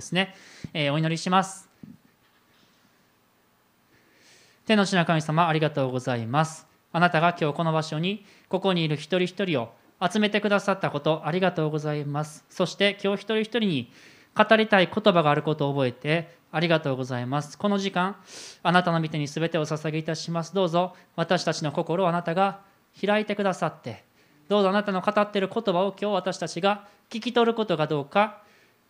ですね、えー、お祈りします。天の地の神様ありがとうございます。あなたが今日この場所にここにいる一人一人を集めてくださったことありがとうございます。そして今日一人一人に語りたい言葉があることを覚えてありがとうございます。この時間あなたの御手に全てお捧げいたします。どうぞ私たちの心をあなたが開いてくださってどうぞあなたの語っている言葉を今日私たちが聞き取ることがどうか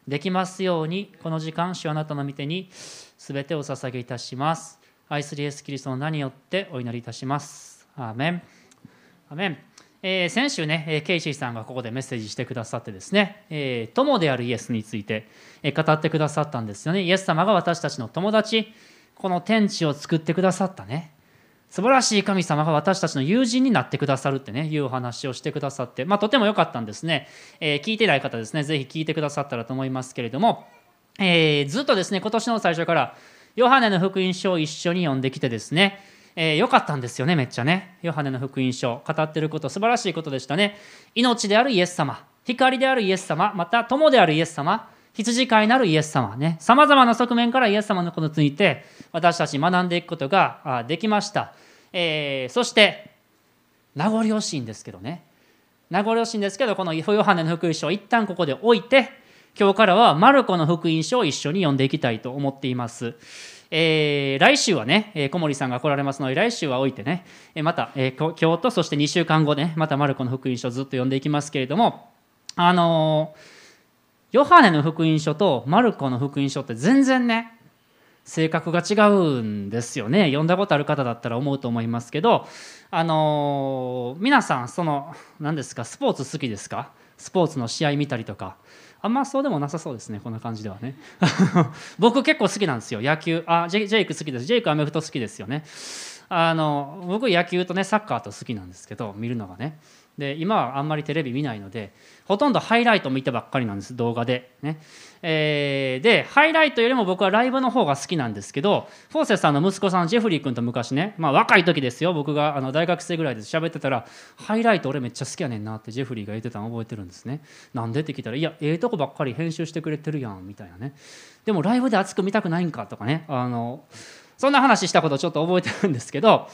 できますようにこの時間主あなたの御手に全てお捧げいたします。愛するイエス・キリストの名によってお祈りいたします。アーメン。アーメン、えー、先週ねケイシーさんがここでメッセージしてくださってですね、えー、友であるイエスについて語ってくださったんですよね。イエス様が私たちの友達この天地を作ってくださったね。素晴らしい神様が私たちの友人になってくださるってね、いうお話をしてくださって、まあ、とても良かったんですね。えー、聞いてない方ですね、ぜひ聞いてくださったらと思いますけれども、えー、ずっとですね、今年の最初から、ヨハネの福音書を一緒に読んできてですね、えー、良かったんですよね、めっちゃね。ヨハネの福音書、語ってること、素晴らしいことでしたね。命であるイエス様、光であるイエス様、また友であるイエス様、羊飼いなるイエス様ね、さまざまな側面からイエス様のことについて、私たち学んでいくことができました。えー、そして名残惜しいんですけどね名残惜しいんですけどこのヨハネの福音書を一旦ここで置いて今日からはマルコの福音書を一緒に読んでいきたいと思っています。えー、来週はねえ、小森さんが来られますので、来週は置いてねえ、また、えー、今日とそして2週間後ね、またマルコの福音書をずっと読んでいきますけれども、あのー、ヨハネの福音書とマルコの福音書って全然ね、性格が違うんですよね。読んだことある方だったら思うと思いますけどあのー、皆さんその何ですかスポーツ好きですか？スポーツの試合見たりとか。あんまそうでもなさそうですねこんな感じではね。僕結構好きなんですよ。野球。あジェイク好きです。ジェイクアメフト好きですよね。あの僕野球とねサッカーと好きなんですけど見るのがね。で今はあんまりテレビ見ないのでほとんどハイライト見てばっかりなんです動画で。ね、えー、でハイライトよりも僕はライブの方が好きなんですけどフォーセスさんの息子さんジェフリー君と昔ね、まあ、若い時ですよ。僕があの大学生ぐらいで喋ってたらハイライト俺めっちゃ好きやねんなってジェフリーが言ってたの覚えてるんですね。なんでって聞いたらいやええとこばっかり編集してくれてるやんみたいなね。でもライブで熱く見たくないんかとかね。あのそんな話したことちょっと覚えてるんですけど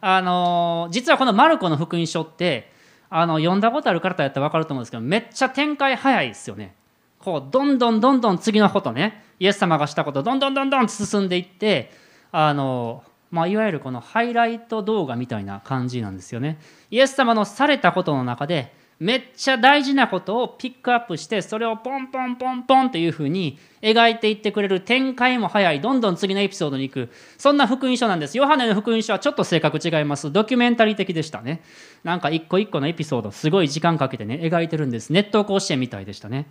あの実はこのマルコの福音書ってあの読んだことある方やったら分かると思うんですけどめっちゃ展開早いですよね。こうどんどんどんどん次のことねイエス様がしたことどんどんどんどん進んでいってあの、まあ、いわゆるこのハイライト動画みたいな感じなんですよね。イエス様のされたことの中でめっちゃ大事なことをピックアップしてそれをポンポンポンポンというふうに描いていってくれる展開も早い。どんどん次のエピソードに行く。そんな福音書なんです。ヨハネの福音書はちょっと性格違います。ドキュメンタリー的でしたね。なんか一個一個のエピソードすごい時間かけてね描いてるんです。熱湯甲子園みたいでしたね。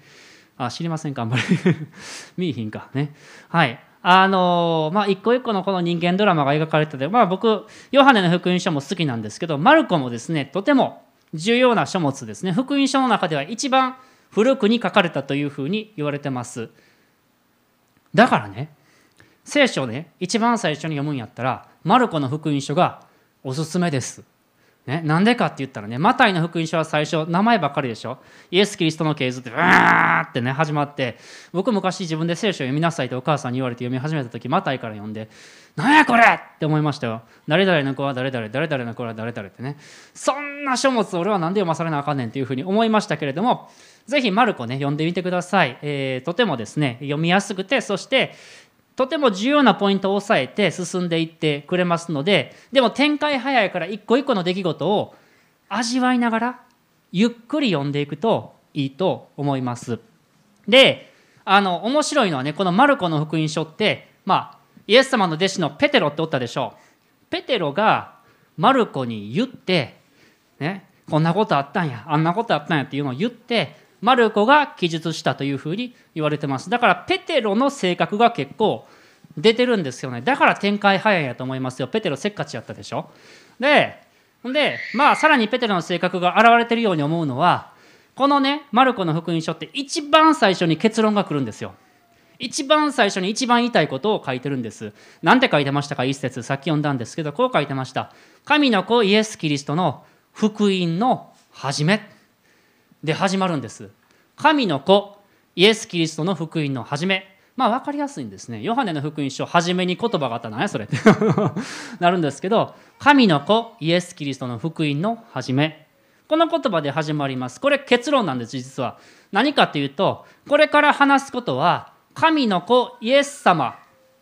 あ知りませんかあんまり。見えひんかね。はい。あのまあ、一個一個のこの人間ドラマが描かれてて、まあ、僕ヨハネの福音書も好きなんですけどマルコもですねとても重要な書物ですね。福音書の中では一番古くに書かれたというふうに言われてます。だからね聖書で、ね、一番最初に読むんやったらマルコの福音書がおすすめです。ね、なんでかって言ったらね、マタイの福音書は最初、名前ばっかりでしょ。イエス・キリストの系図って、うーってね、始まって、僕昔自分で聖書を読みなさいとお母さんに言われて読み始めた時、マタイから読んで、なんやこれって思いましたよ。誰々の子は誰々、誰々の子は誰々ってね。そんな書物俺は何で読まされなあかんねんっていうふうに思いましたけれども、ぜひマルコね、読んでみてください。えー、とてもですね、読みやすくて、そしてとても重要なポイントを押さえて進んでいってくれますのででも展開早いから一個一個の出来事を味わいながらゆっくり読んでいくといいと思います。であの面白いのはねこのマルコの福音書ってまあイエス様の弟子のペテロっておったでしょう。ペテロがマルコに言って、ね、こんなことあったんやあんなことあったんやっていうのを言ってマルコが記述したというふうに言われてます。だからペテロの性格が結構出てるんですよね。だから展開早いやと思いますよ。ペテロせっかちやったでしょ。ででまあさらにペテロの性格が現れてるように思うのはこのねマルコの福音書って一番最初に結論が来るんですよ。一番最初に一番言いたいことを書いてるんです。なんて書いてましたか？一節。さっき読んだんですけどこう書いてました。神の子イエス・キリストの福音の始め。で始まるんです。神の子、イエス・キリストの福音の始め。まあ分かりやすいんですね。ヨハネの福音書、初めに言葉があったら何やそれって なるんですけど、神の子、イエス・キリストの福音の始め。この言葉で始まります。これ結論なんです、実は。何かというと、これから話すことは、神の子、イエス様、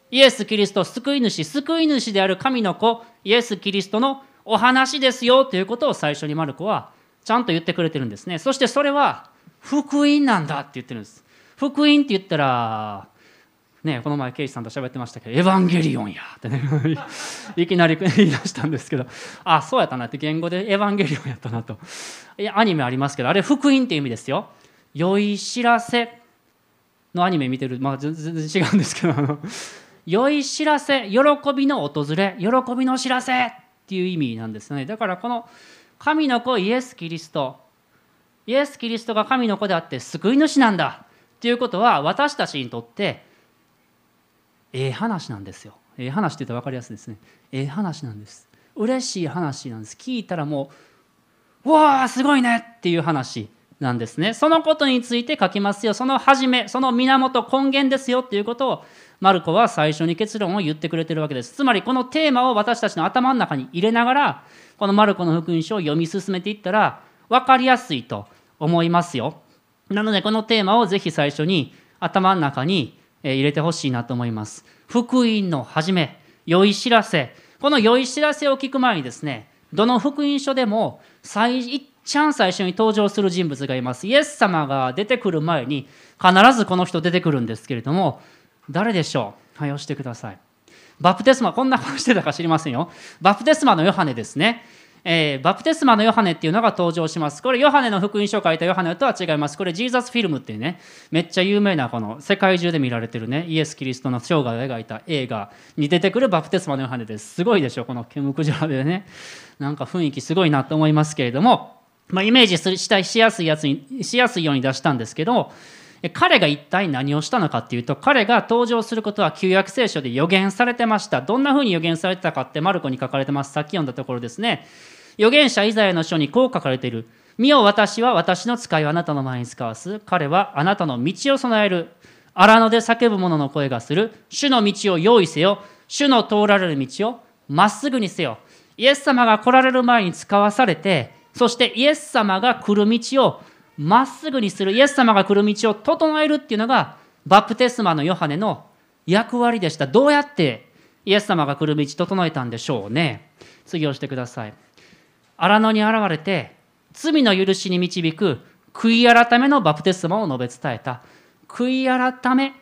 イエス・キリスト、救い主、救い主である神の子、イエス・キリストのお話ですよということを最初にマルコはちゃんと言ってくれてるんですね。そしてそれは福音なんだって言ってるんです。福音って言ったら、ね、この前、ケイさんと喋ってましたけど、エヴァンゲリオンやってね、いきなり 言い出したんですけど、あ、そうやったなって、言語でエヴァンゲリオンやったなと。いや、アニメありますけど、あれ、福音っていう意味ですよ。良い知らせのアニメ見てる、まあ、全然違うんですけど、あの、良い知らせ、喜びの訪れ、喜びの知らせっていう意味なんですね。だから、この神の子、イエス・キリスト、イエス・キリストが神の子であって救い主なんだっていうことは、私たちにとって、ええ話なんですよ。ええ話って言ったら分かりやすいですね。ええ話なんです。嬉しい話なんです。聞いたらも、うわあ、すごいねっていう話なんですね。そのことについて書きますよ。その始め、その源、根源ですよっていうことを、マルコは最初に結論を言ってくれてるわけです。つまり、このテーマを私たちの頭の中に入れながら、このマルコの福音書を読み進めていったら、分かりやすいと思いますよ。なので、このテーマをぜひ最初に頭の中に入れてほしいなと思います。福音の始め、良い知らせ。この良い知らせを聞く前にですね、どの福音書でも最、一番最初に登場する人物がいます。イエス様が出てくる前に必ずこの人出てくるんですけれども、誰でしょう？はい、押してください。バプテスマ、こんな顔してたか知りませんよ。バプテスマのヨハネですね。えー、バプテスマのヨハネっていうのが登場します。これ、ヨハネの福音書を書いたヨハネとは違います。これ、ジーザスフィルムっていうね、めっちゃ有名な、この世界中で見られてるね、イエス・キリストの生涯を描いた映画に出てくるバプテスマのヨハネです。すごいでしょ、このケムクジラでね。なんか雰囲気すごいなと思いますけれども、まあ、イメージしたしやすいやつに、しやすいように出したんですけど、彼が一体何をしたのかっていうと彼が登場することは旧約聖書で予言されてましたどんなふうに予言されてたかってマルコに書かれてますさっき読んだところですね預言者イザヤの書にこう書かれている。見よ私は私の使いをあなたの前に使わす。彼はあなたの道を備える。荒野で叫ぶ者の声がする。主の道を用意せよ。主の通られる道をまっすぐにせよ。イエス様が来られる前に使わされて、そしてイエス様が来る道をまっすぐにする。イエス様が来る道を整えるっていうのが、バプテスマのヨハネの役割でした。どうやってイエス様が来る道整えたんでしょうね。次をしてください。荒野に現れて罪の許しに導く悔い改めのバプテスマを述べ伝えた悔い改め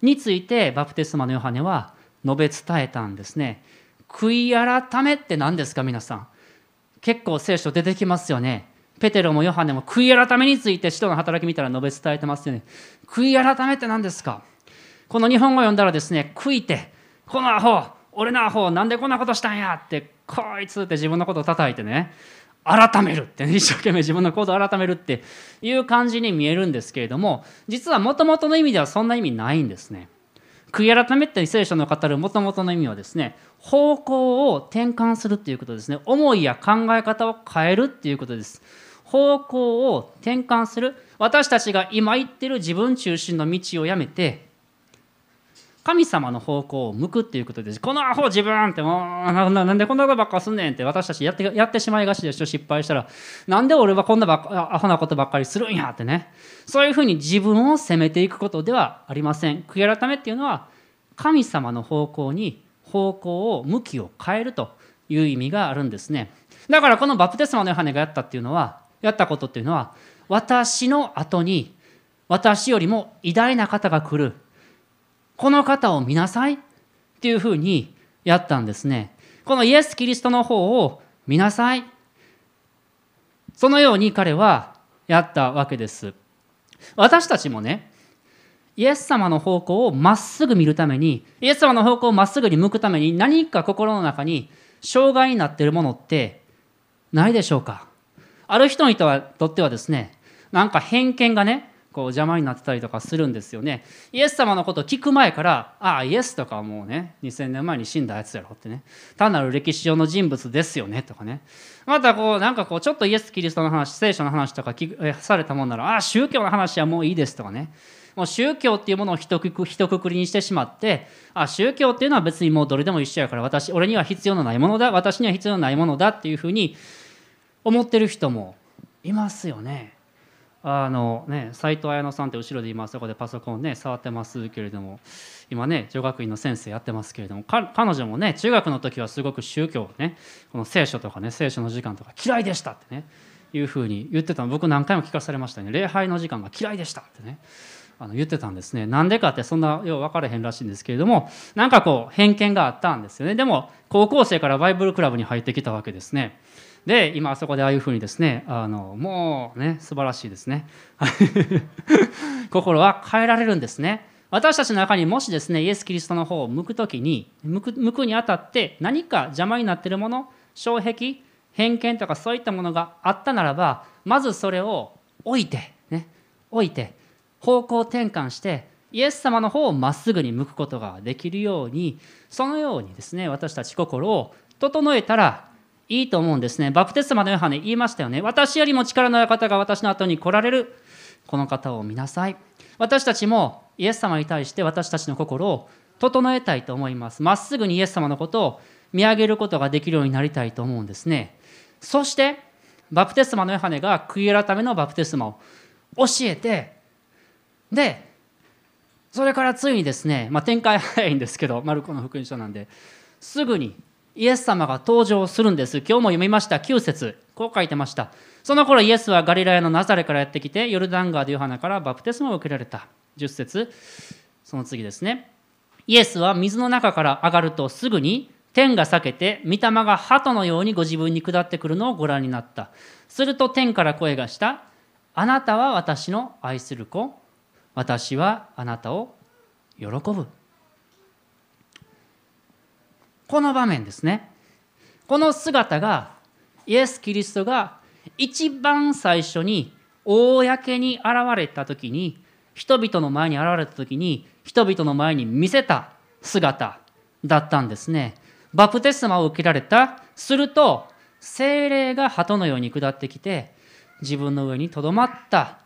についてバプテスマのヨハネは述べ伝えたんですね悔い改めって何ですか皆さん？結構聖書出てきますよね。ペテロもヨハネも悔い改めについて使徒の働き見たら述べ伝えてますよね。悔い改めって何ですか？この日本語を読んだらですね悔いてこのアホ俺のアホなんでこんなことしたんや？ってこいつって自分のことを叩いてね改めるってね。一生懸命自分の行動を改めるっていう感じに見えるんですけれども実はもともとの意味ではそんな意味ないんですね。悔い改めって聖書の語るもともとの意味はですね方向を転換するということですね。思いや考え方を変えるっていうことです。方向を転換する。私たちが今言ってる自分中心の道をやめて神様の方向を向くっていうことです。このアホ自分ってもうなんでこんなことばっかすんねんって私たちやってやってしまいがちでしょ失敗したらなんで俺はこんなばアホなことばっかりするんやってねそういうふうに自分を責めていくことではありません。悔い改めっていうのは神様の方向に方向を向きを変えるという意味があるんですね。だからこのバプテスマのヨハネがやったっていうのはやったことっていうのは私の後に私よりも偉大な方が来るこの方を見なさいっていうふうにやったんですね。このイエス・キリストの方を見なさい。そのように彼はやったわけです。私たちもね、イエス様の方向をまっすぐ見るために、イエス様の方向をまっすぐに向くために何か心の中に障害になっているものってないでしょうか？ある人にとってはですね、なんか偏見がね、こう邪魔になってたりとかするんですよね。イエス様のことを聞く前からああイエスとかもうね2000年前に死んだやつやろってね単なる歴史上の人物ですよねとかねまたこうなんかこうちょっとイエス・キリストの話聖書の話とかされたもんならああ宗教の話はもういいですとかねもう宗教っていうものを一く一くくりにしてしまってあ宗教っていうのは別にもうどれでも一緒やから私俺には必要のないものだ私には必要のないものだっていうふうに思ってる人もいますよね。あのね斉藤綾乃さんって後ろで今そこでパソコンね触ってますけれども今ね女学院の先生やってますけれども彼女もね中学の時はすごく宗教ねこの聖書とかね聖書の時間とか嫌いでしたってねいうふうに言ってたの。僕何回も聞かされましたね。礼拝の時間が嫌いでしたってねあの言ってたんですね。なんでかってそんなよう分からへんらしいんですけれどもなんかこう偏見があったんですよね。でも高校生からバイブルクラブに入ってきたわけですね。で今あそこでああいうふうにですねあのもうね素晴らしいですね。心は変えられるんですね。私たちの中にもしですねイエス・キリストの方を向く時に向く向くにあたって何か邪魔になっているもの障壁偏見とかそういったものがあったならばまずそれを置いてね置いて方向転換してイエス様の方をまっすぐに向くことができるようにそのようにですね私たち心を整えたらいいと思うんですね。バプテスマのヨハネ言いましたよね。私よりも力のある方が私の後に来られる。この方を見なさい。私たちもイエス様に対して私たちの心を整えたいと思います。まっすぐにイエス様のことを見上げることができるようになりたいと思うんですね。そして、バプテスマのヨハネが悔い改めのバプテスマを教えて、で、それからついにですね、まあ、展開早いんですけど、マルコの福音書なんで、すぐにイエス様が登場するんです。今日も読みました9節こう書いてました。その頃イエスはガリラヤのナザレからやってきて、ヨルダン川でヨハナからバプテスマを受けられた。10節その次ですね。イエスは水の中から上がるとすぐに天が裂けて、御霊が鳩のようにご自分に下ってくるのをご覧になった。すると天から声がした。あなたは私の愛する子。私はあなたを喜ぶ。この場面ですね。この姿がイエス・キリストが一番最初に公に現れた時に人々の前に現れた時に人々の前に見せた姿だったんですね。バプテスマを受けられた。すると精霊が鳩のように下ってきて自分の上にとどまった。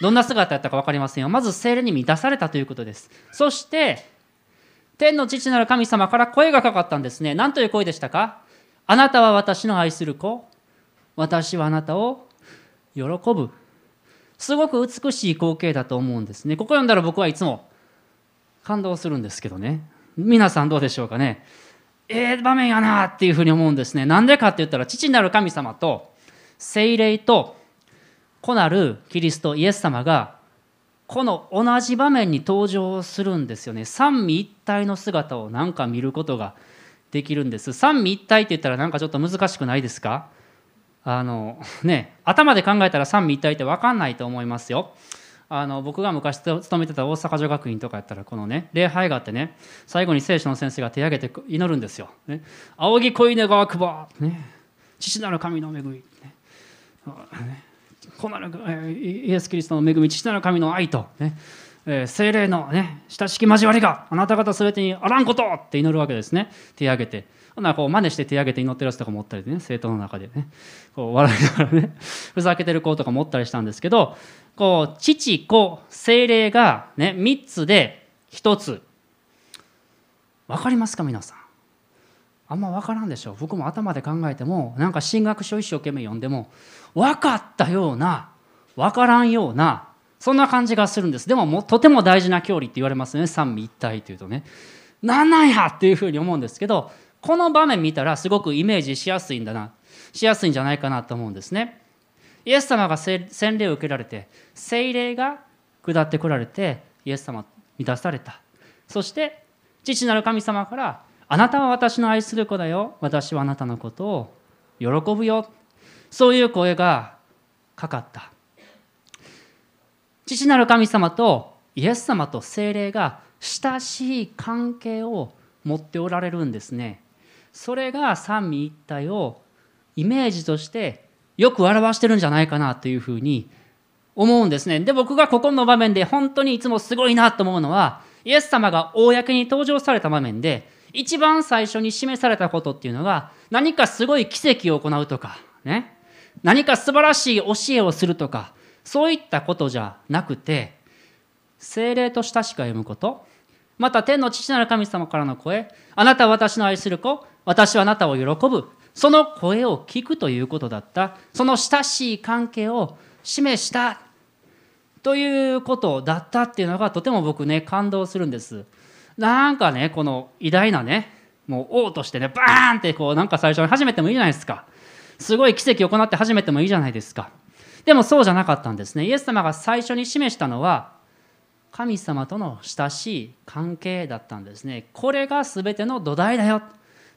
どんな姿やったか分かりませんよ。まず精霊に満たされたということです。そして天の父なる神様から声がかかったんですね。何という声でしたか？あなたは私の愛する子。私はあなたを喜ぶ。すごく美しい光景だと思うんですね。ここ読んだら僕はいつも感動するんですけどね。皆さんどうでしょうかね。ええー、場面やなっていうふうに思うんですね。なんでかって言ったら、父なる神様と精霊と子なるキリストイエス様がこの同じ場面に登場するんですよね。三位一体の姿をなんか見ることができるんです。三位一体って言ったらなんかちょっと難しくないですか？あのね頭で考えたら三位一体って分かんないと思いますよ。あの僕が昔勤めてた大阪女学院とかやったらこのね礼拝があってね最後に聖書の先生が手挙げて祈るんですよ。ね、仰ぎ恋願わくば、ね、父なる神の恵み、ね。ね、こなイエス・キリストの恵み父なる神の愛と、ねえー、精霊の、ね、親しき交わりがあなた方全てにあらんことって祈るわけですね。手挙げて。ほなこう真似して手挙げて祈ってるやつとか持ったりでね生徒の中でね。こう笑いながらね ふざけてる子とか持ったりしたんですけどこう父子精霊がね3つで1つ。分かりますか皆さん？あんま分からんでしょ僕も頭で考えてもなんか進学書一生懸命読んでも分かったような分からんようなそんな感じがするんです。でももとても大事な教理って言われますね。三位一体というとね。なんなんやっていうふうに思うんですけどこの場面見たらすごくイメージしやすいんだなしやすいんじゃないかなと思うんですね。イエス様が洗礼を受けられて聖霊が下ってこられてイエス様満たされた。そして父なる神様からあなたは私の愛する子だよ。私はあなたのことを喜ぶよ。そういう声がかかった。父なる神様とイエス様と精霊が親しい関係を持っておられるんですね。それが三位一体をイメージとしてよく表してるんじゃないかなというふうに思うんですね。で僕がここの場面で本当にいつもすごいなと思うのはイエス様が公に登場された場面で一番最初に示されたことっていうのが何かすごい奇跡を行うとかね。何か素晴らしい教えをするとかそういったことじゃなくて精霊と親しく歩むこと。また天の父なる神様からの声あなたは私の愛する子私はあなたを喜ぶ。その声を聞くということだった。その親しい関係を示したということだったっていうのがとても僕ね感動するんです。なんかねこの偉大なねもう王としてねバーンってこうなんか最初に始めてもいいじゃないですか。すごい奇跡を行って始めてもいいじゃないですか。でもそうじゃなかったんですね。イエス様が最初に示したのは神様との親しい関係だったんですね。これが全ての土台だよ。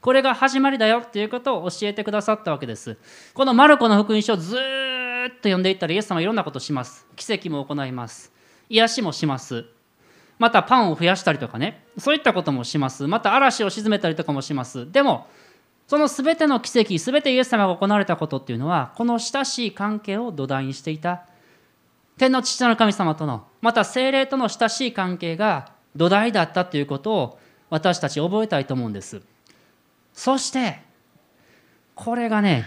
これが始まりだよ。っていうことを教えてくださったわけです。このマルコの福音書をずっと読んでいったらイエス様はいろんなことします。奇跡も行います。癒しもします。またパンを増やしたりとかね。そういったこともします。また嵐を鎮めたりとかもします。でもその全ての奇跡全てイエス様が行われたことっていうのはこの親しい関係を土台にしていた。天の父なる神様とのまた精霊との親しい関係が土台だったということを私たち覚えたいと思うんです。そしてこれがね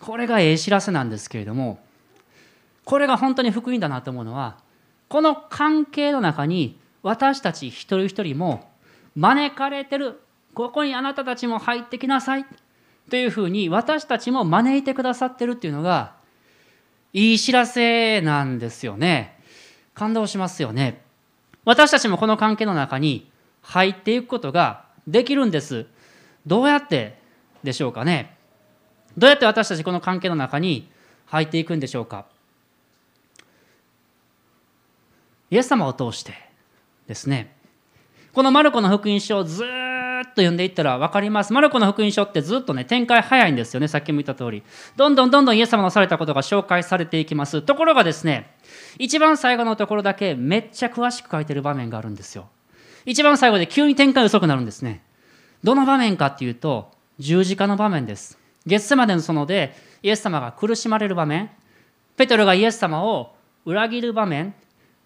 これがええ知らせなんですけれどもこれが本当に福音だなと思うのはこの関係の中に私たち一人一人も招かれてるここにあなたたちも入ってきなさいというふうに私たちも招いてくださってるっていうのがいい知らせなんですよね。感動しますよね。私たちもこの関係の中に入っていくことができるんです。どうやってでしょうかね。どうやって私たちこの関係の中に入っていくんでしょうか。イエス様を通してですね。このマルコの福音書をずっと読んでいったら分かります。マルコの福音書ってずっとね展開早いんですよね。さっきも言った通り。どんどんどんどんイエス様のされたことが紹介されていきます。ところがですね一番最後のところだけめっちゃ詳しく書いてる場面があるんですよ。一番最後で急に展開遅くなるんですね。どの場面かっていうと十字架の場面です。ゲッセマでの園でイエス様が苦しまれる場面。ペテロがイエス様を裏切る場面。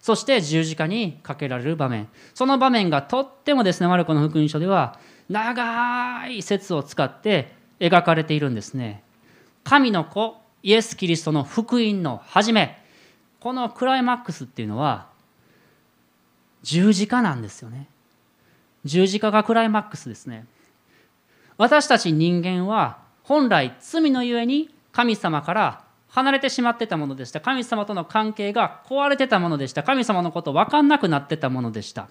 そして十字架にかけられる場面。その場面がとってもですねマルコの福音書では長い説を使って描かれているんですね。神の子イエス・キリストの福音の始め。このクライマックスっていうのは十字架なんですよね。十字架がクライマックスですね。私たち人間は本来罪のゆえに神様から離れてしまってたものでした。神様との関係が壊れてたものでした。神様のこと分かんなくなってたものでした。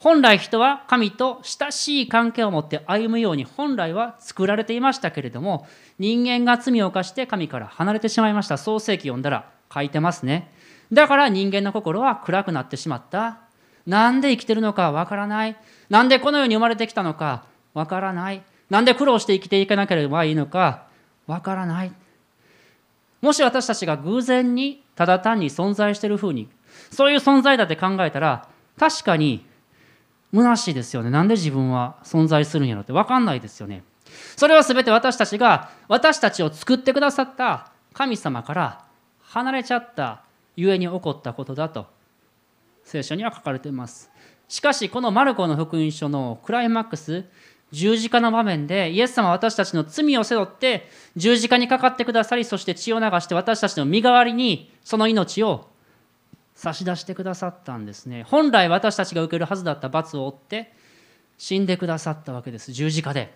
本来人は神と親しい関係を持って歩むように本来は作られていましたけれども人間が罪を犯して神から離れてしまいました。創世記読んだら書いてますね。だから人間の心は暗くなってしまった。なんで生きてるのかわからない。なんでこの世に生まれてきたのかわからない。なんで苦労して生きていかなければいいのかわからない。もし私たちが偶然にただ単に存在しているふうにそういう存在だって考えたら確かに虚しいですよね。なんで自分は存在するんやろって分かんないですよね。それは全て私たちが私たちを作ってくださった神様から離れちゃったゆえに起こったことだと聖書には書かれています。しかしこのマルコの福音書のクライマックス十字架の場面でイエス様は私たちの罪を背負って十字架にかかってくださりそして血を流して私たちの身代わりにその命を差し出してくださったんですね。本来私たちが受けるはずだった罰を負って死んでくださったわけです。十字架で。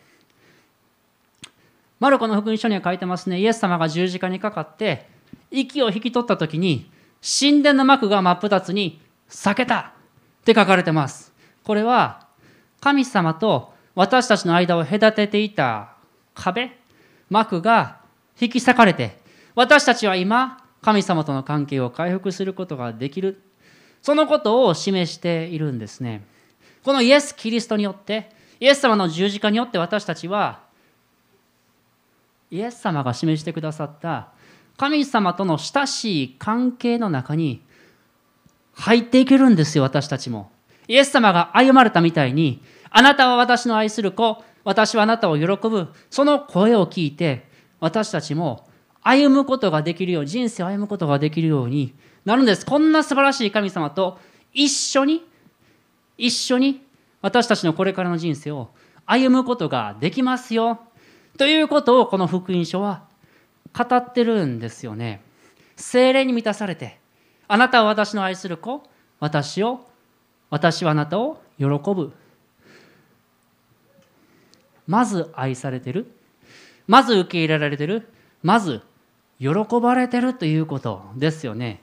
マルコの福音書には書いてますね。イエス様が十字架にかかって息を引き取った時に神殿の幕が真っ二つに裂けたって書かれてます。これは神様と私たちの間を隔てていた壁幕が引き裂かれて私たちは今神様との関係を回復することができる。そのことを示しているんですね。このイエス・キリストによってイエス様の十字架によって私たちはイエス様が示してくださった神様との親しい関係の中に入っていけるんですよ私たちも。イエス様が歩まれたみたいにあなたは私の愛する子。私はあなたを喜ぶ。その声を聞いて私たちも歩むことができるように人生を歩むことができるようになるんです。こんな素晴らしい神様と一緒に一緒に私たちのこれからの人生を歩むことができますよ。ということをこの福音書は語ってるんですよね。精霊に満たされてあなたは私の愛する子。私を私はあなたを喜ぶ。まず愛されてる？まず受け入れられてる？まず喜ばれてるということですよね。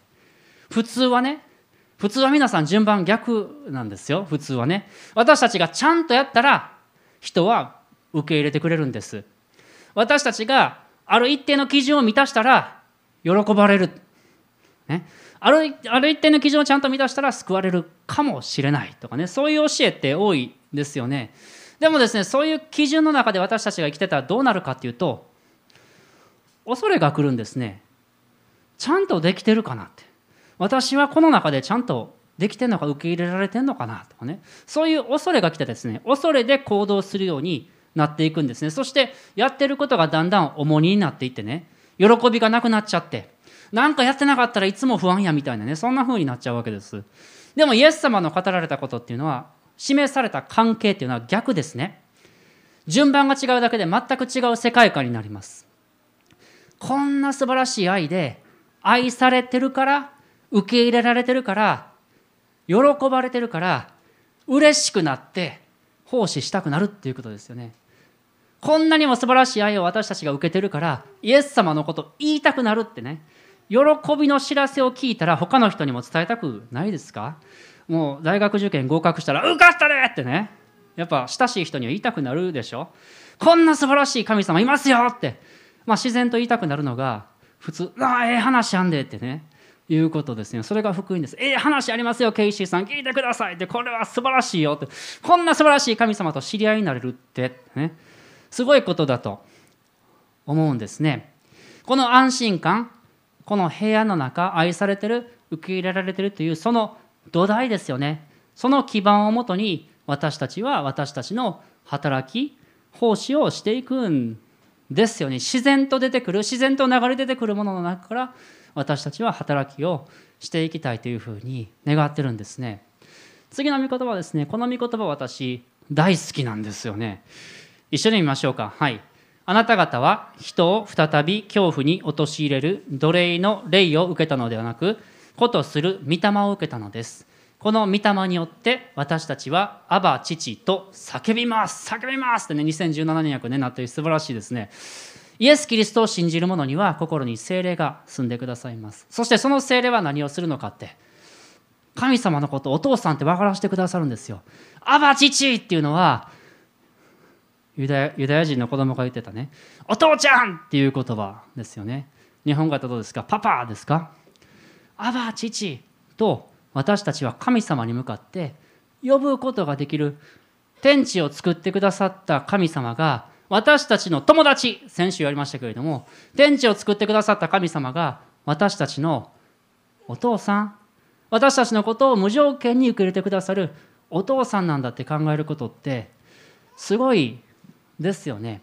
普通はね普通は皆さん順番逆なんですよ。普通はね。私たちがちゃんとやったら人は受け入れてくれるんです。私たちがある一定の基準を満たしたら喜ばれる、ね、あるある一定の基準をちゃんと満たしたら救われるかもしれないとかね。そういう教えって多いですよね。でもですねそういう基準の中で私たちが生きてたらどうなるかっていうと恐れが来るんですね。ちゃんとできてるかなって。私はこの中でちゃんとできてんのか受け入れられてんのかなとかね。そういう恐れが来てですね恐れで行動するようになっていくんですね。そしてやってることがだんだん重荷になっていってね喜びがなくなっちゃってなんかやってなかったらいつも不安やみたいなねそんな風になっちゃうわけです。でもイエス様の語られたことっていうのは示された関係っていうのは逆ですね。順番が違うだけで全く違う世界観になります。こんな素晴らしい愛で愛されてるから受け入れられてるから喜ばれてるから嬉しくなって奉仕したくなるっていうことですよね。こんなにも素晴らしい愛を私たちが受けてるからイエス様のこと言いたくなるってね。喜びの知らせを聞いたら他の人にも伝えたくないですか？もう大学受験合格したら「受かったね!」ってね。やっぱ親しい人には言いたくなるでしょこんな素晴らしい神様いますよ！って。まあ、自然と言いたくなるのが普通「ああええ話あんで」ってね。いうことですねそれが福音ですええ話ありますよケイシーさん聞いてください！ってこれは素晴らしいよ！ってこんな素晴らしい神様と知り合いになれるってね。すごいことだと思うんですね。この安心感この部屋の中愛されてる受け入れられてるというその土台ですよね。その基盤をもとに私たちは私たちの働き奉仕をしていくんですよね。自然と出てくる自然と流れ出てくるものの中から私たちは働きをしていきたいというふうに願ってるんですね。次の御言葉はですね。この御言葉私大好きなんですよね。一緒に見ましょうか。はい。あなた方は人を再び恐怖に陥れる奴隷の霊を受けたのではなく子とする御霊を受けたのです。この御霊によって私たちは「アバ父」と叫びます。叫びますってね2017年訳ねなってる素晴らしいですね。イエス・キリストを信じる者には心に精霊が住んでくださいます。そしてその精霊は何をするのかって神様のことお父さんって分からせてくださるんですよ。アバ父っていうのはユダヤユダヤ人の子供が言ってたね。お父ちゃんっていう言葉ですよね。日本語だとどうですか？パパですか？アバ父と私たちは神様に向かって呼ぶことができる天地を作ってくださった神様が私たちの友達先週やりましたけれども天地を作ってくださった神様が私たちのお父さん私たちのことを無条件に受け入れてくださるお父さんなんだって考えることってすごいですよね。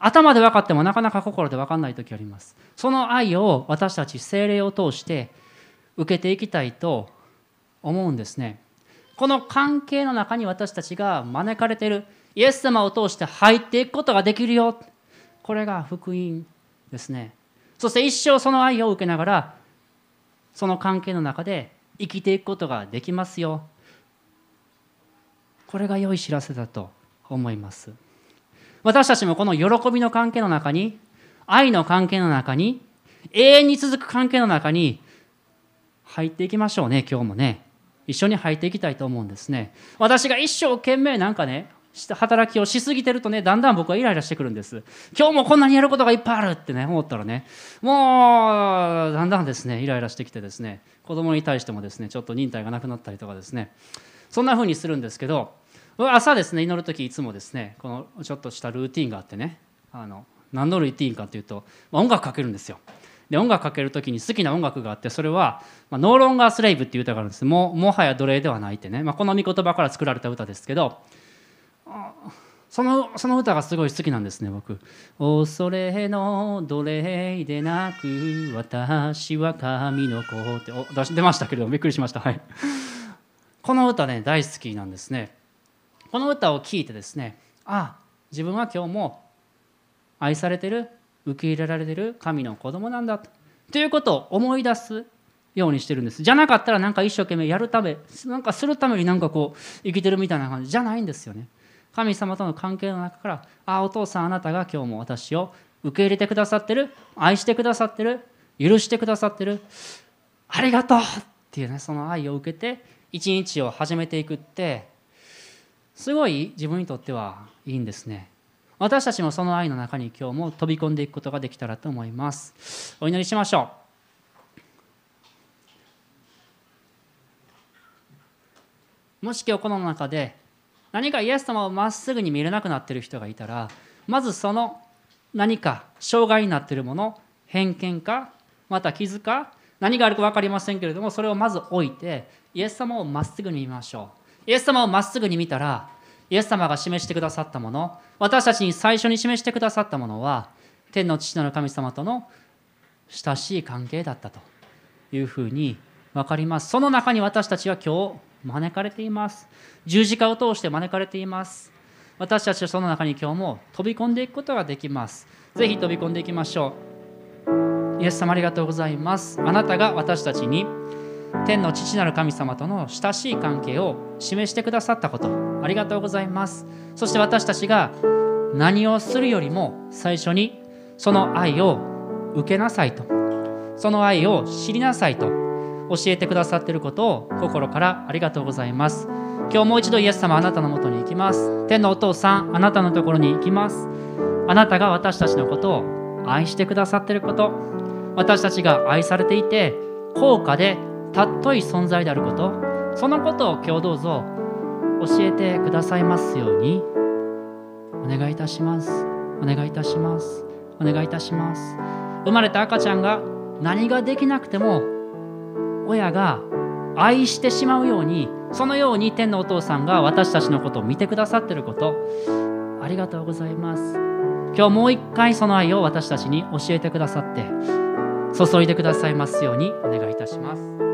頭で分かってもなかなか心で分かんない時あります。その愛を私たち精霊を通して受けていきたいと思うんですね。この関係の中に私たちが招かれているイエス様を通して入っていくことができるよ。これが福音ですね。そして一生その愛を受けながらその関係の中で生きていくことができますよ。これが良い知らせだと思います。私たちもこの喜びの関係の中に愛の関係の中に永遠に続く関係の中に入っていきましょうね今日もね。一緒に入っていきたいと思うんですね。私が一生懸命なんかね働きをしすぎてるとねだんだん僕はイライラしてくるんです。今日もこんなにやることがいっぱいあるってね思ったらね。もうだんだんですねイライラしてきてですね。子供に対してもですねちょっと忍耐がなくなったりとかですね。そんな風にするんですけど朝ですね祈る時いつもですねこのちょっとしたルーティンがあってね。あの何のルーティンかというと、まあ、音楽かけるんですよ。で音楽かける時に好きな音楽があってそれは「まあ、ノーロンガースレイブ」っていう歌があるんです。ももはや奴隷ではないってね、まあ、この御言葉から作られた歌ですけどそのその歌がすごい好きなんですね僕「恐れの奴隷でなく私は神の子」って。お出し出ましたけどびっくりしました。はい。この歌ね大好きなんですね。この歌を聴いてですねあ自分は今日も愛されてる。受け入れられてる神の子供なんだということを思い出すようにしてるんですじゃなかったらなんか一生懸命やるためなんかするためになんかこう生きてるみたいな感じじゃないんですよね神様との関係の中から「ああお父さんあなたが今日も私を受け入れてくださってる愛してくださってる許してくださってるありがとう!」っていうねその愛を受けて一日を始めていくってすごい自分にとってはいいんですね私たちもその愛の中に今日も飛び込んでいくことができたらと思います。お祈りしましょう。もし今日この中で何かイエス様をまっすぐに見れなくなっている人がいたらまずその何か障害になっているもの偏見かまた傷か何があるか分かりませんけれどもそれをまず置いてイエス様をまっすぐに見ましょう。イエス様をまっすぐに見たらイエス様が示してくださったもの私たちに最初に示してくださったものは天の父なる神様との親しい関係だったというふうに分かります。その中に私たちは今日招かれています。十字架を通して招かれています。私たちはその中に今日も飛び込んでいくことができます。ぜひ飛び込んでいきましょう。イエス様ありがとうございます。あなたが私たちに天の父なる神様との親しい関係を示してくださったこと。ありがとうございます。そして私たちが何をするよりも最初にその愛を受けなさいとその愛を知りなさいと教えてくださっていることを心からありがとうございます。今日もう一度イエス様あなたのもとに行きます。天のお父さんあなたのところに行きます。あなたが私たちのことを愛してくださっていること私たちが愛されていて高価で尊い存在であることそのことを今日どうぞ教えてくださいますように。お願いいたします。お願いいたします。お願いいたします。生まれた赤ちゃんが何ができなくても親が愛してしまうようにそのように天のお父さんが私たちのことを見てくださっていることありがとうございます。今日もう一回その愛を私たちに教えてくださって注いでくださいますようにお願いいたします。